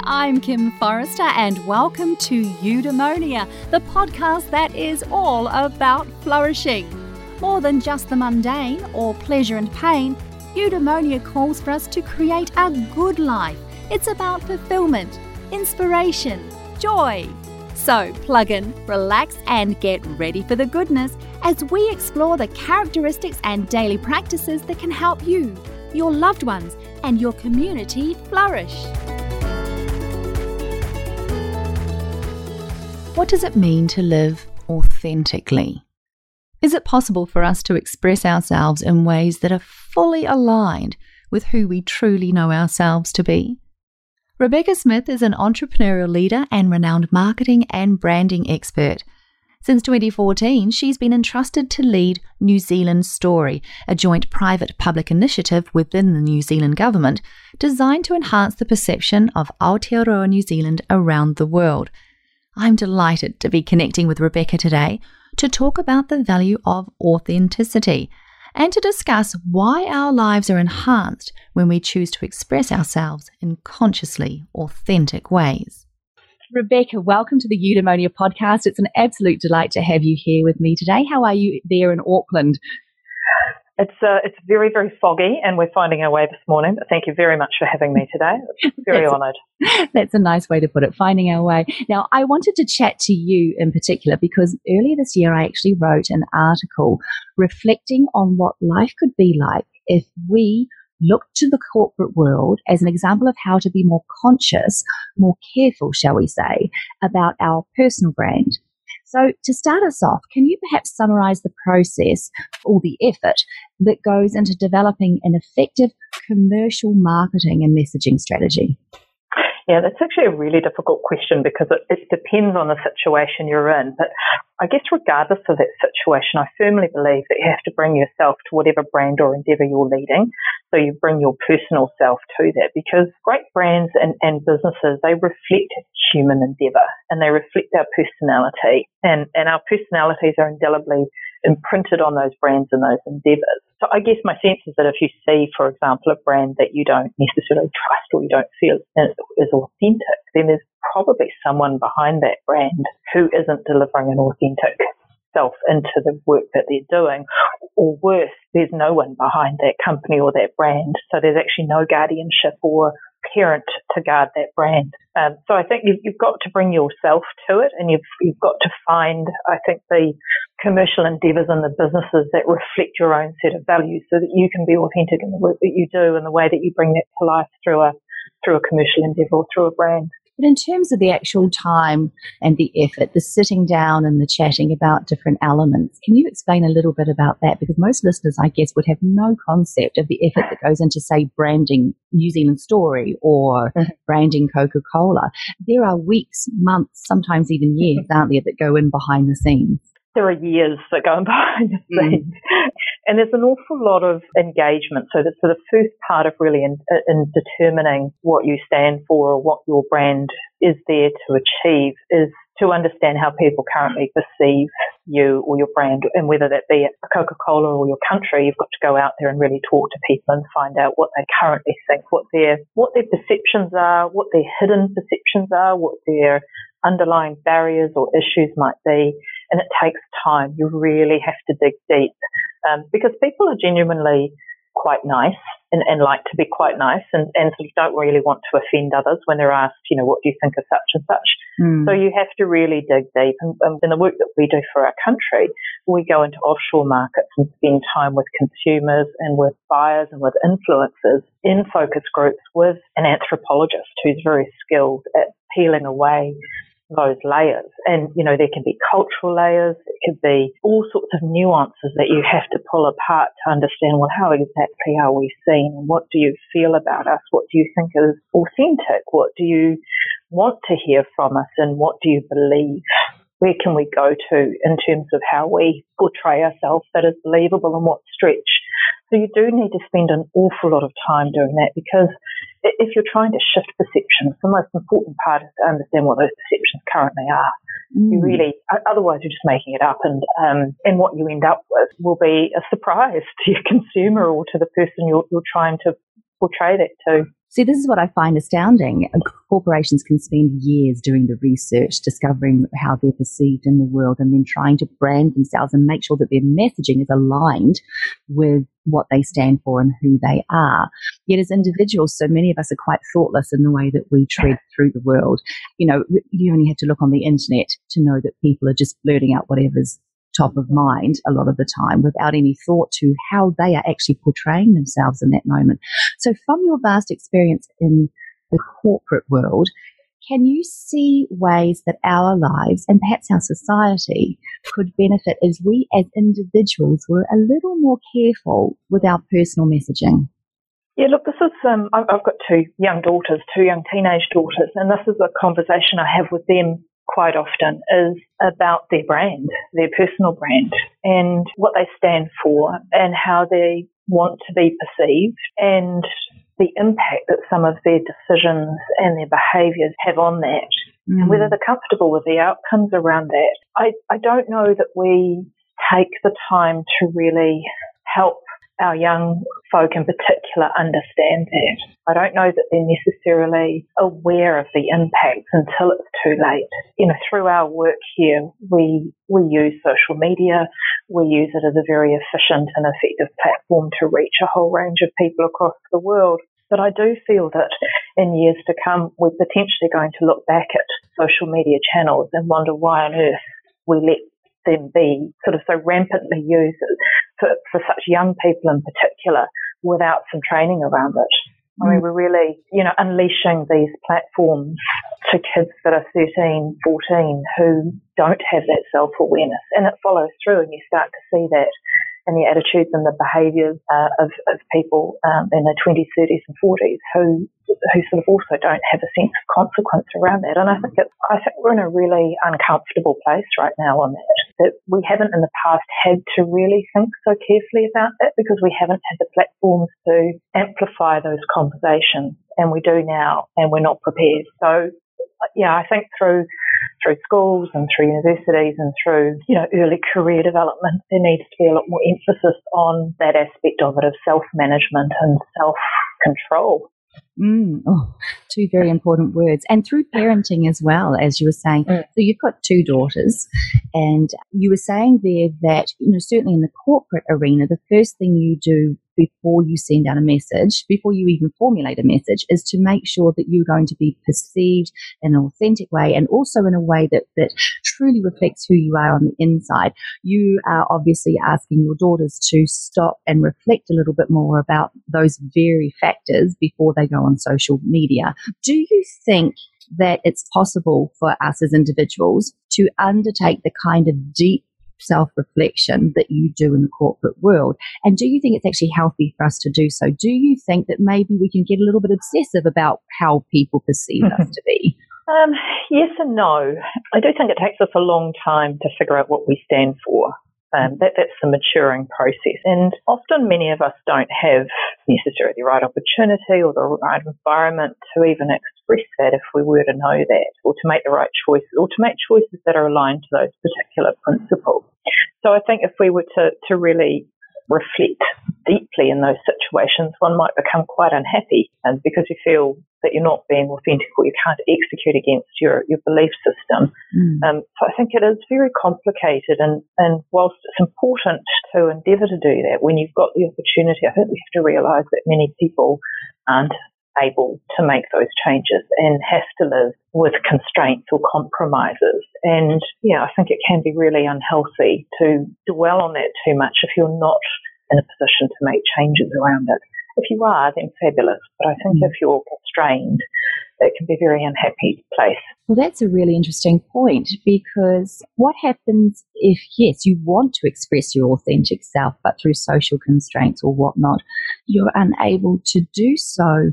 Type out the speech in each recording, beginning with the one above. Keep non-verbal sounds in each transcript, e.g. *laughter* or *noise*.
I'm Kim Forrester, and welcome to Eudaimonia, the podcast that is all about flourishing. More than just the mundane or pleasure and pain, Eudaimonia calls for us to create a good life. It's about fulfillment, inspiration, joy. So plug in, relax, and get ready for the goodness as we explore the characteristics and daily practices that can help you, your loved ones, and your community flourish. What does it mean to live authentically? Is it possible for us to express ourselves in ways that are fully aligned with who we truly know ourselves to be? Rebecca Smith is an entrepreneurial leader and renowned marketing and branding expert. Since 2014, she's been entrusted to lead New Zealand Story, a joint private public initiative within the New Zealand government designed to enhance the perception of Aotearoa New Zealand around the world – I'm delighted to be connecting with Rebecca today to talk about the value of authenticity and to discuss why our lives are enhanced when we choose to express ourselves in consciously authentic ways. Rebecca, welcome to the Eudaimonia podcast. It's an absolute delight to have you here with me today. How are you there in Auckland? It's uh, it's very very foggy, and we're finding our way this morning. But thank you very much for having me today. *laughs* Very honoured. *laughs* That's a nice way to put it. Finding our way. Now, I wanted to chat to you in particular because earlier this year I actually wrote an article reflecting on what life could be like if we look to the corporate world as an example of how to be more conscious, more careful, shall we say, about our personal brand so, to start us off, can you perhaps summarize the process or the effort that goes into developing an effective commercial marketing and messaging strategy? Yeah, that's actually a really difficult question because it, it, depends on the situation you're in. But I guess regardless of that situation, I firmly believe that you have to bring yourself to whatever brand or endeavor you're leading. So you bring your personal self to that because great brands and, and businesses, they reflect human endeavor and they reflect our personality and, and our personalities are indelibly imprinted on those brands and those endeavors. So I guess my sense is that if you see, for example, a brand that you don't necessarily trust or you don't feel is authentic, then there's probably someone behind that brand who isn't delivering an authentic self into the work that they're doing. Or worse, there's no one behind that company or that brand. So there's actually no guardianship or parent to guard that brand. Um, so I think you've, you've, got to bring yourself to it and you've, you've got to find, I think, the commercial endeavours and the businesses that reflect your own set of values so that you can be authentic in the work that you do and the way that you bring that to life through a, through a commercial endeavour or through a brand. But in terms of the actual time and the effort, the sitting down and the chatting about different elements, can you explain a little bit about that? Because most listeners, I guess, would have no concept of the effort that goes into, say, branding New Zealand Story or mm-hmm. branding Coca Cola. There are weeks, months, sometimes even years, aren't there, that go in behind the scenes there are years that go behind the mm. scenes. And there's an awful lot of engagement. So the, so the first part of really in, in determining what you stand for or what your brand is there to achieve is to understand how people currently perceive you or your brand and whether that be a Coca-Cola or your country, you've got to go out there and really talk to people and find out what they currently think, what their, what their perceptions are, what their hidden perceptions are, what their underlying barriers or issues might be. And it takes time. You really have to dig deep um, because people are genuinely quite nice and, and, like to be quite nice and, and sort of don't really want to offend others when they're asked, you know, what do you think of such and such. Mm. So you have to really dig deep. And, and in the work that we do for our country, we go into offshore markets and spend time with consumers and with buyers and with influencers in focus groups with an anthropologist who's very skilled at peeling away those layers. And, you know, there can be cultural layers, it could be all sorts of nuances that you have to pull apart to understand, well, how exactly are we seen? And what do you feel about us? What do you think is authentic? What do you want to hear from us? And what do you believe? Where can we go to in terms of how we portray ourselves that is believable and what stretch? So you do need to spend an awful lot of time doing that because if you're trying to shift perceptions, the most important part is to understand what those perceptions currently are. Mm. You really, otherwise you're just making it up, and um, and what you end up with will be a surprise *laughs* to your consumer or to the person you're, you're trying to portray that too. See, this is what I find astounding. Corporations can spend years doing the research, discovering how they're perceived in the world, and then trying to brand themselves and make sure that their messaging is aligned with what they stand for and who they are. Yet, as individuals, so many of us are quite thoughtless in the way that we tread through the world. You know, you only have to look on the internet to know that people are just blurting out whatever's top of mind a lot of the time without any thought to how they are actually portraying themselves in that moment. So, from your vast experience in the corporate world, can you see ways that our lives and perhaps our society could benefit as we as individuals were a little more careful with our personal messaging? Yeah, look, this is, um, I've got two young daughters, two young teenage daughters, and this is a conversation I have with them quite often is about their brand, their personal brand, and what they stand for, and how they want to be perceived, and the impact that some of their decisions and their behaviours have on that, mm. and whether they're comfortable with the outcomes around that. I, I don't know that we take the time to really help our young folk in particular understand that. I don't know that they're necessarily aware of the impacts until it's too late. You know, through our work here, we we use social media. We use it as a very efficient and effective platform to reach a whole range of people across the world. But I do feel that in years to come, we're potentially going to look back at social media channels and wonder why on earth we let them be sort of so rampantly used for, for such young people in particular without some training around it. I mean, mm. we're really, you know, unleashing these platforms to kids that are 13, 14 who don't have that self awareness. And it follows through, and you start to see that and the attitudes and the behaviours uh, of, of people um, in their 20s, 30s, and 40s who who sort of also don't have a sense of consequence around that. And I think it's, I think we're in a really uncomfortable place right now on that. That we haven't in the past had to really think so carefully about that because we haven't had the platforms to amplify those conversations, and we do now, and we're not prepared. So yeah, I think through through schools and through universities and through you know early career development, there needs to be a lot more emphasis on that aspect of it of self management and self control. Mm, oh, two very important words. And through parenting as well, as you were saying. Mm. So you've got two daughters, and you were saying there that, you know, certainly in the corporate arena, the first thing you do before you send out a message, before you even formulate a message, is to make sure that you're going to be perceived in an authentic way and also in a way that, that truly reflects who you are on the inside. You are obviously asking your daughters to stop and reflect a little bit more about those very factors before they go on social media. Do you think that it's possible for us as individuals to undertake the kind of deep self reflection that you do in the corporate world? And do you think it's actually healthy for us to do so? Do you think that maybe we can get a little bit obsessive about how people perceive us *laughs* to be? Um, yes and no. I do think it takes us a long time to figure out what we stand for. Um, that, that's the maturing process. And often many of us don't have necessarily the right opportunity or the right environment to even express that if we were to know that or to make the right choices or to make choices that are aligned to those particular principles. So I think if we were to, to really reflect deeply in those situations, one might become quite unhappy and because you feel that you're not being authentic or you can't execute against your, your belief system. Mm. Um, so I think it is very complicated and, and whilst it's important to endeavour to do that, when you've got the opportunity, I think we have to realise that many people aren't able to make those changes and have to live with constraints or compromises. And yeah, I think it can be really unhealthy to dwell on that too much if you're not in a position to make changes around it. If you are, then fabulous. But I think mm. if you're constrained, it can be a very unhappy place. Well, that's a really interesting point because what happens if, yes, you want to express your authentic self, but through social constraints or whatnot, you're unable to do so?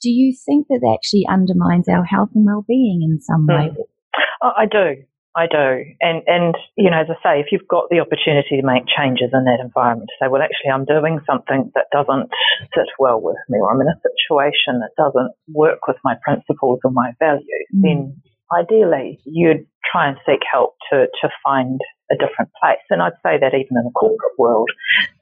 Do you think that actually undermines our health and well-being in some way? Mm. I do. I do. And, and, you know, as I say, if you've got the opportunity to make changes in that environment, to say, well, actually, I'm doing something that doesn't sit well with me, or I'm in a situation that doesn't work with my principles or my values, mm. then ideally you'd try and seek help to, to find a different place. And I'd say that even in the corporate world,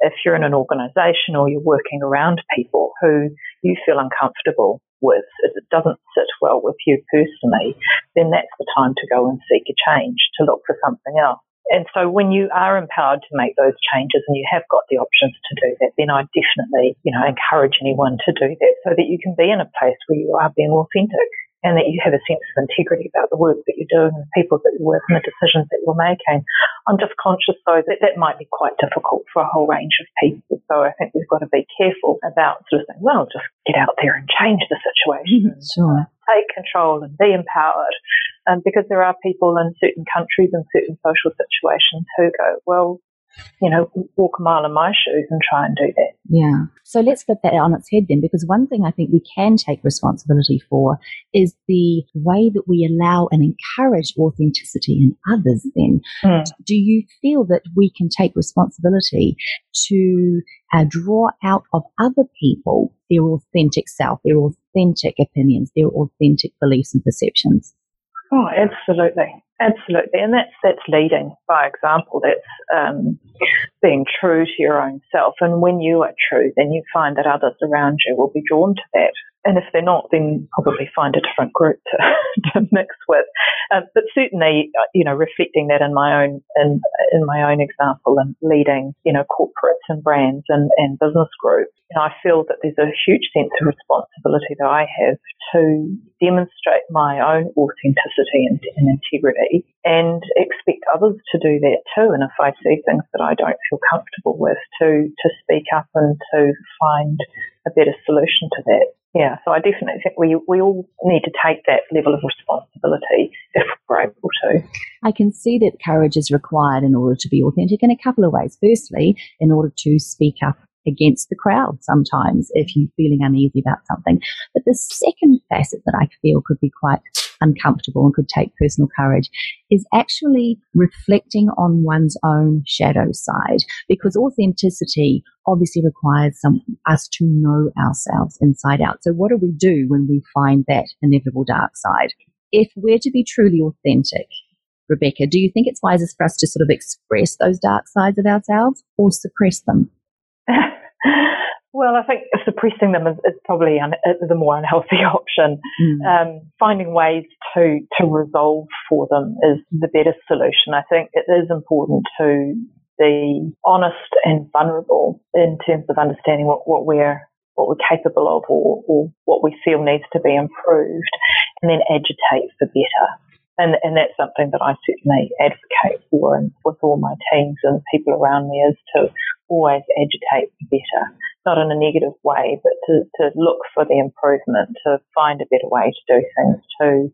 if you're in an organization or you're working around people who you feel uncomfortable with, if it doesn't sit well with you personally, then that's the time to go and seek a change, to look for something else. And so when you are empowered to make those changes and you have got the options to do that, then I definitely, you know, encourage anyone to do that so that you can be in a place where you are being authentic and that you have a sense of integrity about the work that you're doing and the people that you work and the decisions that you're making. I'm just conscious though that that might be quite difficult for a whole range of people. So I think we've got to be careful about sort of saying, well, just get out there and change the situation. Sure. Take control and be empowered. Um, because there are people in certain countries and certain social situations who go, well, you know, walk a mile in my shoes and try and do that. Yeah. So let's flip that on its head then, because one thing I think we can take responsibility for is the way that we allow and encourage authenticity in others then. Mm. Do you feel that we can take responsibility to uh, draw out of other people their authentic self, their authentic opinions, their authentic beliefs and perceptions? Oh, absolutely. Absolutely, and that's that's leading by example. That's um, being true to your own self. And when you are true, then you find that others around you will be drawn to that. And if they're not, then probably find a different group to, *laughs* to mix with. Um, but certainly, uh, you know, reflecting that in my own in in my own example and leading, you know, corporates and brands and, and business groups, you know, I feel that there's a huge sense of responsibility that I have to demonstrate my own authenticity and, and integrity and expect others to do that too. And if I see things that I don't feel comfortable with, to to speak up and to find a better solution to that. Yeah, so I definitely think we we all need to take that level of responsibility if we're able to. I can see that courage is required in order to be authentic in a couple of ways. Firstly, in order to speak up against the crowd sometimes if you're feeling uneasy about something. But the second facet that I feel could be quite uncomfortable and could take personal courage is actually reflecting on one's own shadow side because authenticity obviously requires some us to know ourselves inside out. So what do we do when we find that inevitable dark side? If we're to be truly authentic, Rebecca, do you think it's wisest for us to sort of express those dark sides of ourselves or suppress them? *laughs* Well, I think suppressing them is, is probably un, a more unhealthy *laughs* option. Mm. Um, finding ways to to resolve for them is the better solution. I think it is important to be honest and vulnerable in terms of understanding what, what we're what we're capable of or, or what we feel needs to be improved, and then agitate for better. And, and that's something that I certainly advocate for and with all my teams and people around me is to always agitate better, not in a negative way, but to, to look for the improvement, to find a better way to do things, to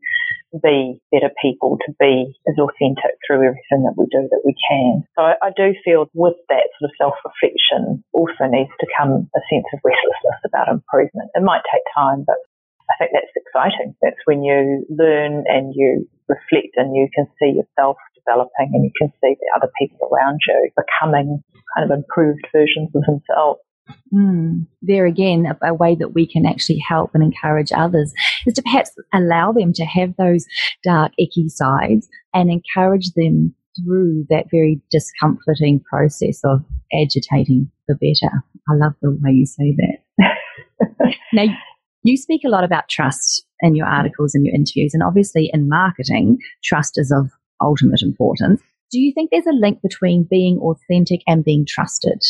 be better people, to be as authentic through everything that we do that we can. So I, I do feel with that sort of self-reflection also needs to come a sense of restlessness about improvement. It might take time, but I think that's exciting. That's when you learn and you reflect and you can see yourself developing and you can see the other people around you becoming kind of improved versions of themselves. Mm, there again, a, a, way that we can actually help and encourage others is to perhaps allow them to have those dark, icky sides and encourage them through that very discomforting process of agitating for better. I love the way you say that. *laughs* now, you speak a lot about trust in your articles and your interviews, and obviously in marketing, trust is of ultimate importance. Do you think there's a link between being authentic and being trusted?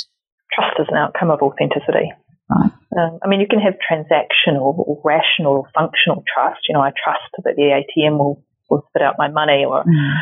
Trust is an outcome of authenticity. Right. Um, I mean, you can have transactional or rational or functional trust. You know, I trust that the ATM will, will spit out my money, or mm.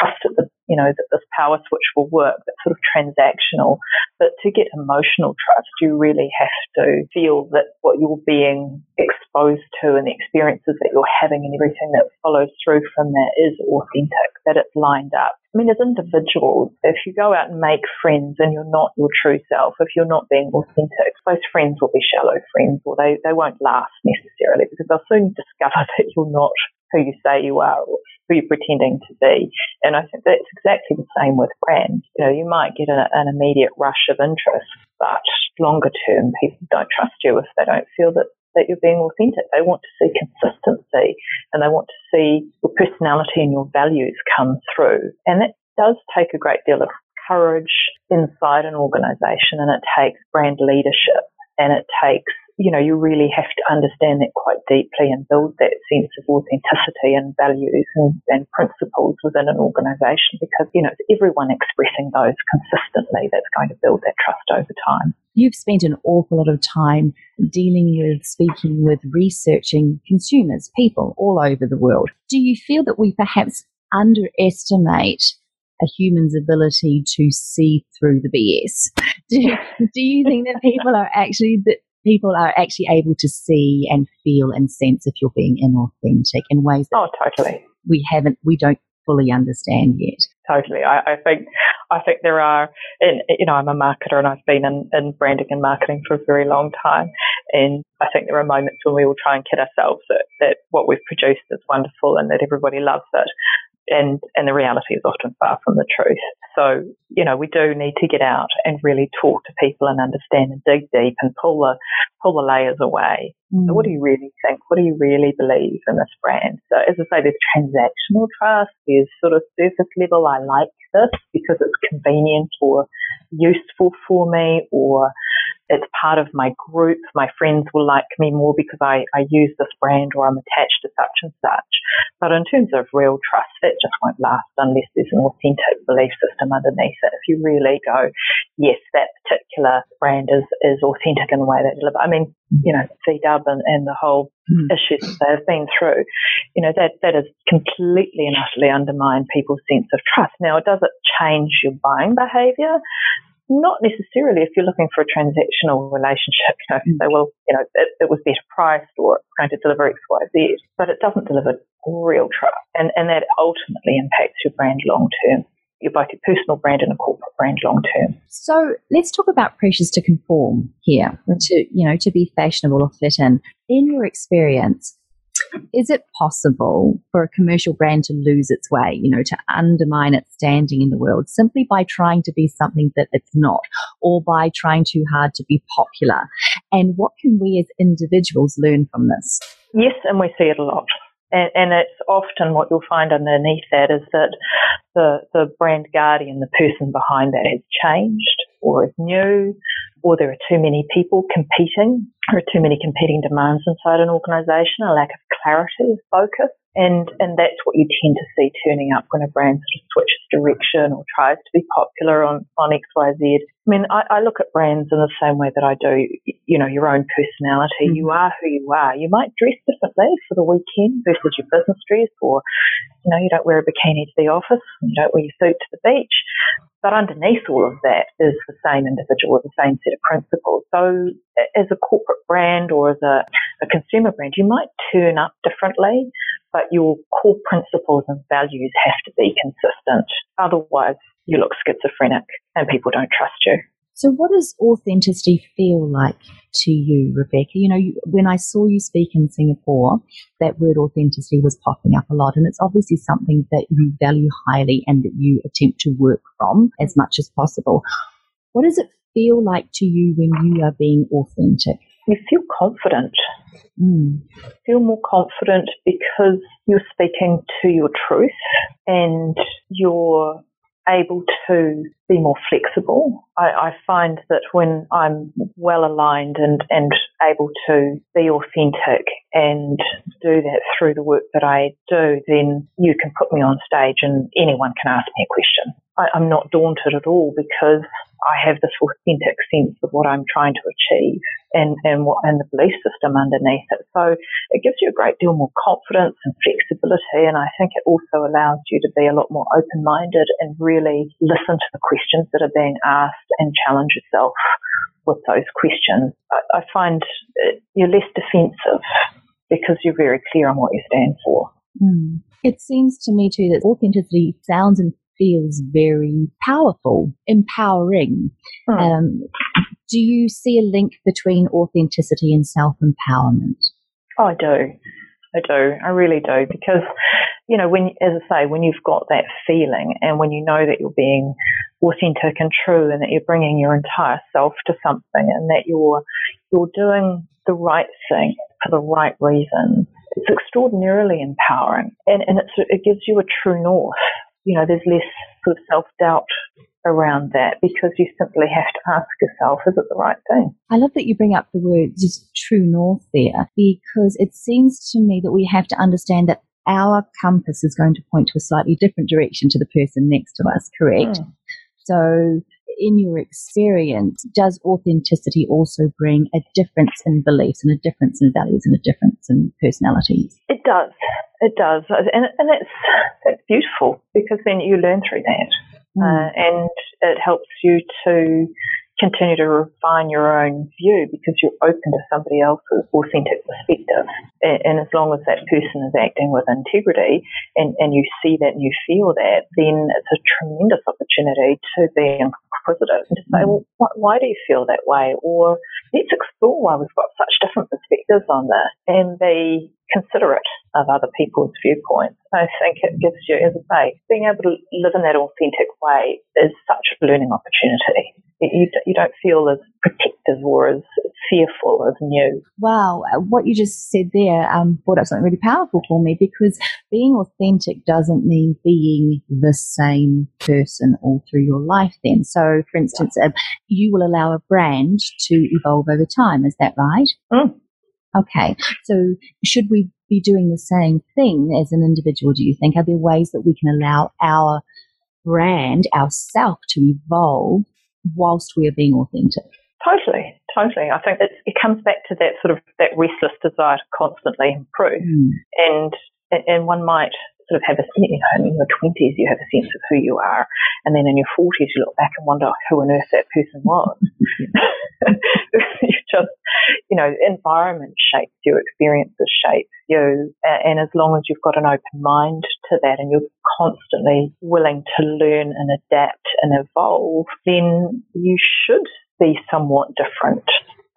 Trust that the you know, that this power switch will work. That's sort of transactional. But to get emotional trust, you really have to feel that what you're being exposed to and the experiences that you're having and everything that follows through from that is authentic, that it's lined up. I mean, as individuals, if you go out and make friends and you're not your true self, if you're not being authentic, those friends will be shallow friends or they, they won't last necessarily because they'll soon discover *laughs* that you're not who you say you are or who you're pretending to be. And I think that's exactly the same with brands. You know, you might get a, an immediate rush of interest, but longer term, people don't trust you if they don't feel that that you're being authentic. They want to see consistency and they want to see your personality and your values come through. And that does take a great deal of courage inside an organization and it takes brand leadership and it takes you know, you really have to understand that quite deeply and build that sense of authenticity and values and, and principles within an organisation because, you know, it's everyone expressing those consistently that's going to build that trust over time. You've spent an awful lot of time dealing with, speaking with, researching consumers, people all over the world. Do you feel that we perhaps underestimate a human's ability to see through the BS. *laughs* Do, do you think that people are actually that people are actually able to see and feel and sense if you're being inauthentic in ways that oh, totally. we haven't, we don't fully understand yet. Totally. I, I think I think there are, and you know, I'm a marketer and I've been in, in branding and marketing for a very long time, and I think there are moments when we will try and kid ourselves that, that what we've produced is wonderful and that everybody loves it and and the reality is often far from the truth. So you know we do need to get out and really talk to people and understand and dig deep and pull the pull the layers away. Mm. So what do you really think? What do you really believe in this brand? So as I say, there's transactional trust. There's sort of surface level. I like this because it's convenient or useful for me, or it's part of my group. My friends will like me more because I, I use this brand or I'm attached to such and such. But in terms of real trust, that just won't last unless there's an authentic belief system underneath it. If you really go, yes, that particular brand is, is authentic in the way they deliver. I mean, you know, VW and, and the whole mm. issues that they've been through, you know, that, that has completely and utterly undermined people's sense of trust. Now, does it change your buying behaviour? Not necessarily if you're looking for a transactional relationship, you know, say, mm. well, you know, it, it was better priced or it's going to deliver X, Y, Z, but it doesn't deliver real trust. And, and that ultimately impacts your brand long term your both your personal brand and a corporate brand long term. So let's talk about pressures to conform here, to you know, to be fashionable or fit in. In your experience, is it possible for a commercial brand to lose its way, you know, to undermine its standing in the world simply by trying to be something that it's not or by trying too hard to be popular? And what can we as individuals learn from this? Yes, and we see it a lot. And, and, it's often what you'll find underneath that is that the, the brand guardian, the person behind that has changed or is new or there are too many people competing, there are too many competing demands inside an organisation, a lack of clarity of focus. And, and that's what you tend to see turning up when a brand sort of switches direction or tries to be popular on, on XYZ. I mean, I, I look at brands in the same way that I do, you know, your own personality. Mm-hmm. You are who you are. You might dress differently for the weekend versus your business dress or, you know, you don't wear a bikini to the office, you don't wear your suit to the beach. But underneath all of that is the same individual with the same set of principles. So as a corporate brand or as a, a consumer brand, you might turn up differently, but your core principles and values have to be consistent. Otherwise, you look schizophrenic and people don't trust you. So, what does authenticity feel like to you, Rebecca? You know, when I saw you speak in Singapore, that word authenticity was popping up a lot, and it's obviously something that you value highly and that you attempt to work from as much as possible. What does it feel like to you when you are being authentic? You feel confident. Mm. Feel more confident because you're speaking to your truth and you're able to be more flexible. I, I, find that when I'm well aligned and, and able to be authentic and do that through the work that I do, then you can put me on stage and anyone can ask me a question. I, I'm not daunted at all because I have this authentic sense of what I'm trying to achieve and, and what and the belief system underneath it. So it gives you a great deal more confidence and flexibility and I think it also allows you to be a lot more open minded and really listen to the questions that are being asked and challenge yourself with those questions. I, I find you're less defensive because you're very clear on what you stand for. Mm. It seems to me too that authenticity sounds and feels very powerful, empowering. Hmm. Um, do you see a link between authenticity and self empowerment? Oh, I do. I do. I really do. Because, you know, when, as I say, when you've got that feeling and when you know that you're being authentic and true and that you're bringing your entire self to something and that you're, you're doing the right thing for the right reason, it's extraordinarily empowering and, and it gives you a true north. You know, there's less sort of self doubt around that because you simply have to ask yourself, is it the right thing? I love that you bring up the word just true north there because it seems to me that we have to understand that our compass is going to point to a slightly different direction to the person next to us, correct? Mm. So in your experience, does authenticity also bring a difference in beliefs and a difference in values and a difference in personalities? It does. It does. And, and that's, that's beautiful because then you learn through that. Mm. Uh, and it helps you to continue to refine your own view because you're open to somebody else's authentic perspective. And, and, as long as that person is acting with integrity and, and you see that and you feel that, then it's a tremendous opportunity to be inquisitive and to say, mm. well, wh- why do you feel that way? Or let's explore why we've got such different perspectives on this and be considerate of other people's viewpoints. I think it gives you, as I say, being able to live in that authentic way is such a learning opportunity you, you don't feel as protective or as fearful as new. Wow, uh, what you just said there um, brought up something really powerful for me because being authentic doesn't mean being the same person all through your life. Then, so for instance, uh, you will allow a brand to evolve over time. Is that right? Mm. Okay, so should we be doing the same thing as an individual? Do you think are there ways that we can allow our brand, ourself, to evolve whilst we are being authentic. Totally, totally. I think it, it comes back to that sort of that restless desire to constantly improve, mm. and and one might sort of have a you know in your twenties you have a sense of who you are, and then in your forties you look back and wonder who on earth that person was. *laughs* you *laughs* just you know environment shapes you, experiences shape you, and as long as you've got an open mind to that and you're constantly willing to learn and adapt and evolve, then you should be somewhat different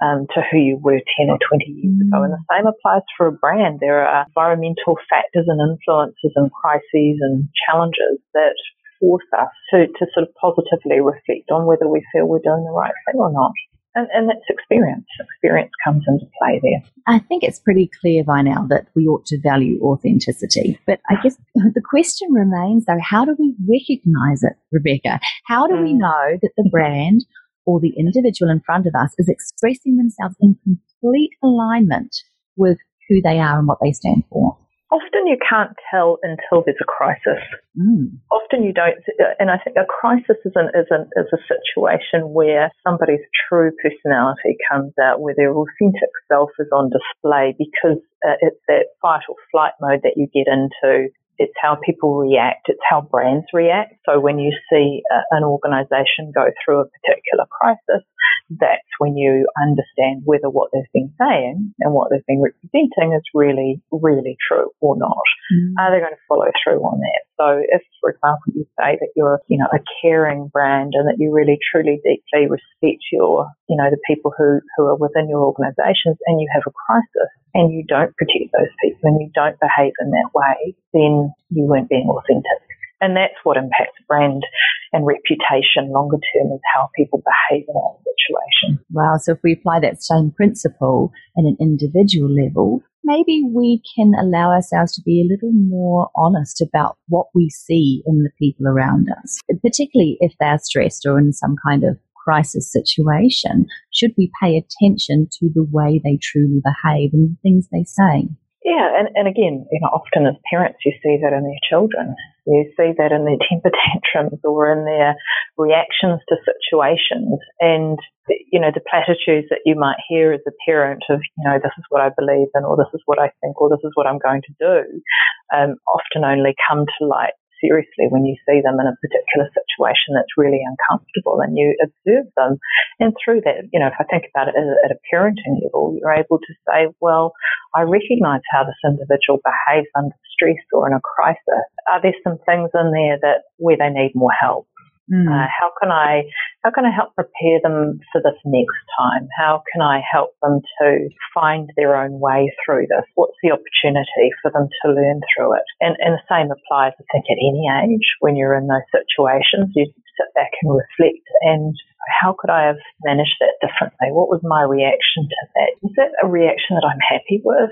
um, to who you were 10 or 20 years ago. And the same applies for a brand. There are environmental factors and influences and crises and challenges that force us to, to sort of positively reflect on whether we feel we're doing the right thing or not. And, and that's experience. Experience comes into play there. I think it's pretty clear by now that we ought to value authenticity. But I guess the question remains though, how do we recognize it, Rebecca? How do mm. we know that the brand or the individual in front of us is expressing themselves in complete alignment with who they are and what they stand for? Often you can't tell until there's a crisis. Mm. Often you don't, and I think a crisis is, an, is, an, is a situation where somebody's true personality comes out, where their authentic self is on display because uh, it's that fight or flight mode that you get into it's how people react. It's how brands react. So when you see a, an organization go through a particular crisis, that's when you understand whether what they've been saying and what they've been representing is really, really true or not. Mm. Are they going to follow through on that? So if, for example, you say that you're, you know, a caring brand and that you really, truly, deeply respect your, you know, the people who, who are within your organizations and you have a crisis and you don't protect those people and you don't behave in that way, then you weren't being authentic. And that's what impacts brand and reputation longer term is how people behave in that situation. Wow. So if we apply that same principle at an individual level, maybe we can allow ourselves to be a little more honest about what we see in the people around us, particularly if they're stressed or in some kind of crisis situation. Should we pay attention to the way they truly behave and the things they say? Yeah, and, and again, you know, often as parents, you see that in their children. You see that in their *laughs* temper tantrums or in their reactions to situations. And, you know, the platitudes that you might hear as a parent of, you know, this is what I believe in, or this is what I think, or this is what I'm going to do, um, often only come to light seriously when you see them in a particular situation that's really uncomfortable and you observe them. And through that, you know, if I think about it at a parenting level, you're able to say, well, I recognize how this individual behaves under stress or in a crisis. Are there some things in there that where they need more help? Mm. Uh, how can I how can I help prepare them for this next time? How can I help them to find their own way through this? What's the opportunity for them to learn through it? And, and the same applies, I think, at any age when you're in those situations. You sit back and reflect and How could I have managed that differently? What was my reaction to that? Is that a reaction that I'm happy with?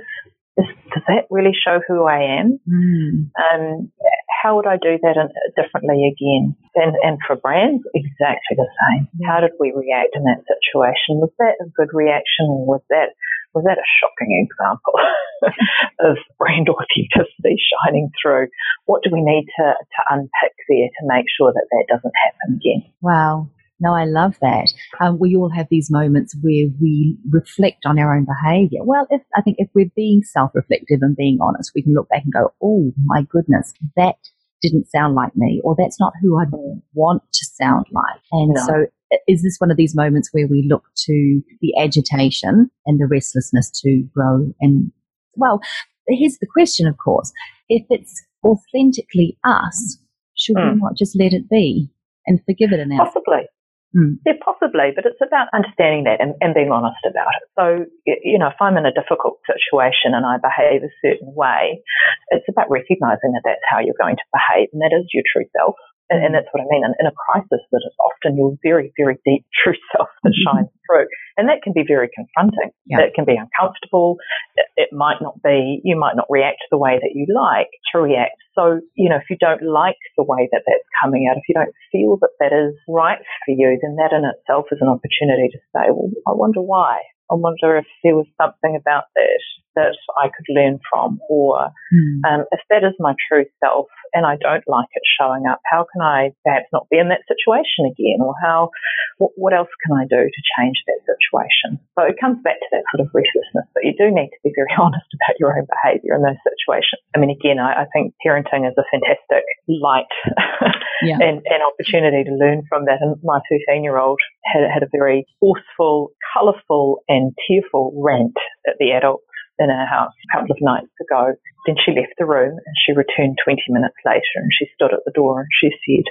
Is, does that really show who I am? Mm. Um, how would I do that in, differently again? And, and for brands, exactly the same. How did we react in that situation? Was that a good reaction was that was that a shocking example *laughs* of brand *laughs* authenticity shining through? What do we need to, to unpick there to make sure that that doesn't happen again? Wow. No, I love that. Um, we all have these moments where we reflect on our own behavior. Well, if I think if we're being self-reflective and being honest, we can look back and go, "Oh my goodness, that didn't sound like me," or "That's not who I want to sound like." And no. so, is this one of these moments where we look to the agitation and the restlessness to grow? And well, here's the question, of course: if it's authentically us, should mm. we not just let it be? and forgive it in our possibly Mm. Yeah, possibly, but it's about understanding that and, and, being honest about it. So, you know, if I'm in a difficult situation and I behave a certain way, it's about recognizing that that's how you're going to behave and that is your true self. And, and that's what I mean. In, in, a crisis, that is often your very, very deep *laughs* true self that mm-hmm. shines through. And that can be very confronting. Yeah. It can be uncomfortable. It, it might not be, you might not react the way that you like to react. So, you know, if you don't like the way that that's coming out, if you don't feel that that is right for you, then that in itself is an opportunity to say, well, I wonder why. I wonder if there was something about that that I could learn from, or mm. um, if that is my true self and I don't like it showing up, how can I perhaps not be in that situation again, or how what, what else can I do to change that situation? So it comes back to that sort of restlessness, but you do need to be very *laughs* honest about your own behaviour in those situations. I mean, again, I, I think parenting is a fantastic light *laughs* yeah. and, and opportunity to learn from that. And my 13 year old had, had a very forceful, colourful, and tearful rant at the adults in our house a couple of nights ago. Then she left the room and she returned 20 minutes later and she stood at the door and she said,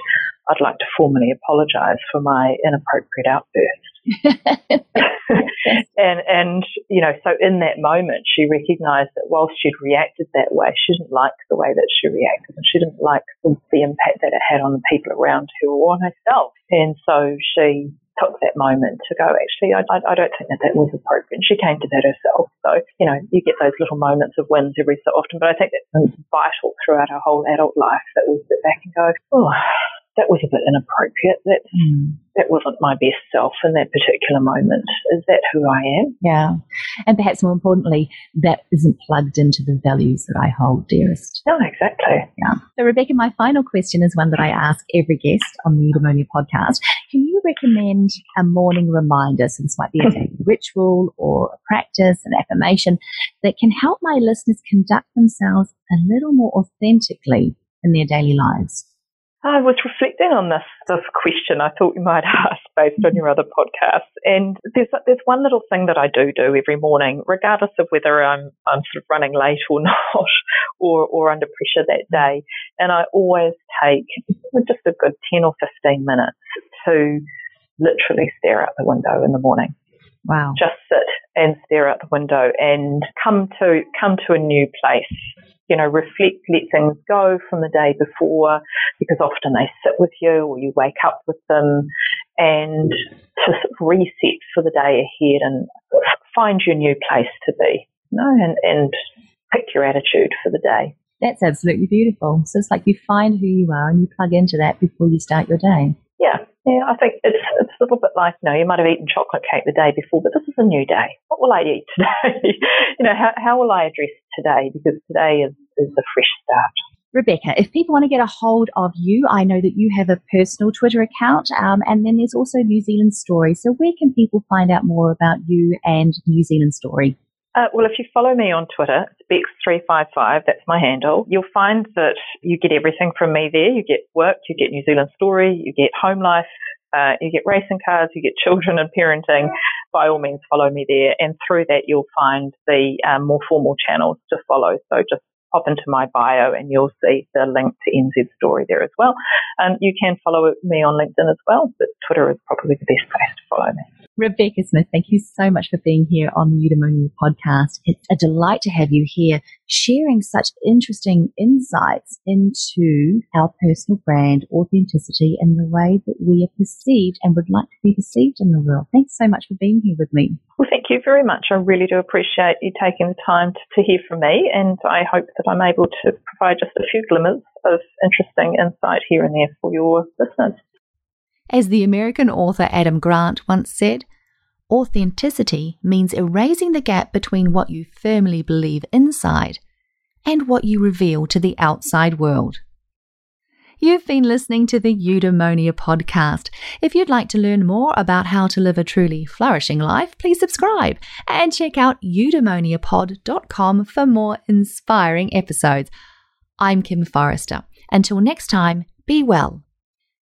I'd like to formally apologise for my inappropriate outburst. *laughs* and, and, you know, so in that moment, she recognised that whilst she'd reacted that way, she didn't like the way that she reacted and she didn't like the, the impact that it had on the people around her or on herself. And so she that moment to go, actually, I, I, don't think that that was appropriate. And she came to that herself. So, you know, you get those little moments of wins every so often, but I think that's vital throughout our whole adult life that we sit back and go, oh, that was a bit inappropriate. That mm. that wasn't my best self in that particular moment. Is that who I am? Yeah, and perhaps more importantly, that isn't plugged into the values that I hold dearest. No, exactly. Yeah. So, Rebecca, my final question is one that I ask every guest on the Eudaimonia podcast. Can you recommend a morning reminder? So this might be a daily *laughs* ritual or a practice, an affirmation that can help my listeners conduct themselves a little more authentically in their daily lives. I was reflecting on this this question. I thought you might *laughs* ask based on mm-hmm. your other podcast. And there's there's one little thing that I do do every morning, regardless of whether I'm I'm sort of running late or *laughs* not, or or under pressure that mm-hmm. day. And I always take just a good ten or fifteen minutes to literally stare out the window in the morning. Wow. Just sit and stare out the window and come to come to a new place you know, reflect, let things go from the day before because often they sit with you or you wake up with them and to reset for the day ahead and find your new place to be, you know, and, and pick your attitude for the day. That's absolutely beautiful. So it's like you find who you are and you plug into that before you start your day. Yeah, yeah, I think it's it's a little bit like you know you might have eaten chocolate cake the day before, but this is a new day. What will I eat today? *laughs* you know, how how will I address today? Because today is is a fresh start. Rebecca, if people want to get a hold of you, I know that you have a personal Twitter account, um, and then there's also New Zealand Story. So where can people find out more about you and New Zealand Story? Uh, well, if you follow me on Twitter, it's Bex355, that's my handle, you'll find that you get everything from me there. You get work, you get New Zealand story, you get home life, uh, you get racing cars, you get children and parenting. By all means, follow me there. And through that, you'll find the um, more formal channels to follow. So just pop into my bio and you'll see the link to NZ Story there as well. Um, you can follow me on LinkedIn as well, but Twitter is probably the best place to follow me. Rebecca Smith, thank you so much for being here on the Eudaimonia podcast. It's a delight to have you here sharing such interesting insights into our personal brand, authenticity, and the way that we are perceived and would like to be perceived in the world. Thanks so much for being here with me. Well, thank you very much. I really do appreciate you taking the time to, to hear from me, and I hope that I'm able to provide just a few glimmers of interesting insight here and there for your listeners. As the American author Adam Grant once said, authenticity means erasing the gap between what you firmly believe inside and what you reveal to the outside world. You've been listening to the Eudaimonia podcast. If you'd like to learn more about how to live a truly flourishing life, please subscribe and check out eudaimoniapod.com for more inspiring episodes. I'm Kim Forrester. Until next time, be well,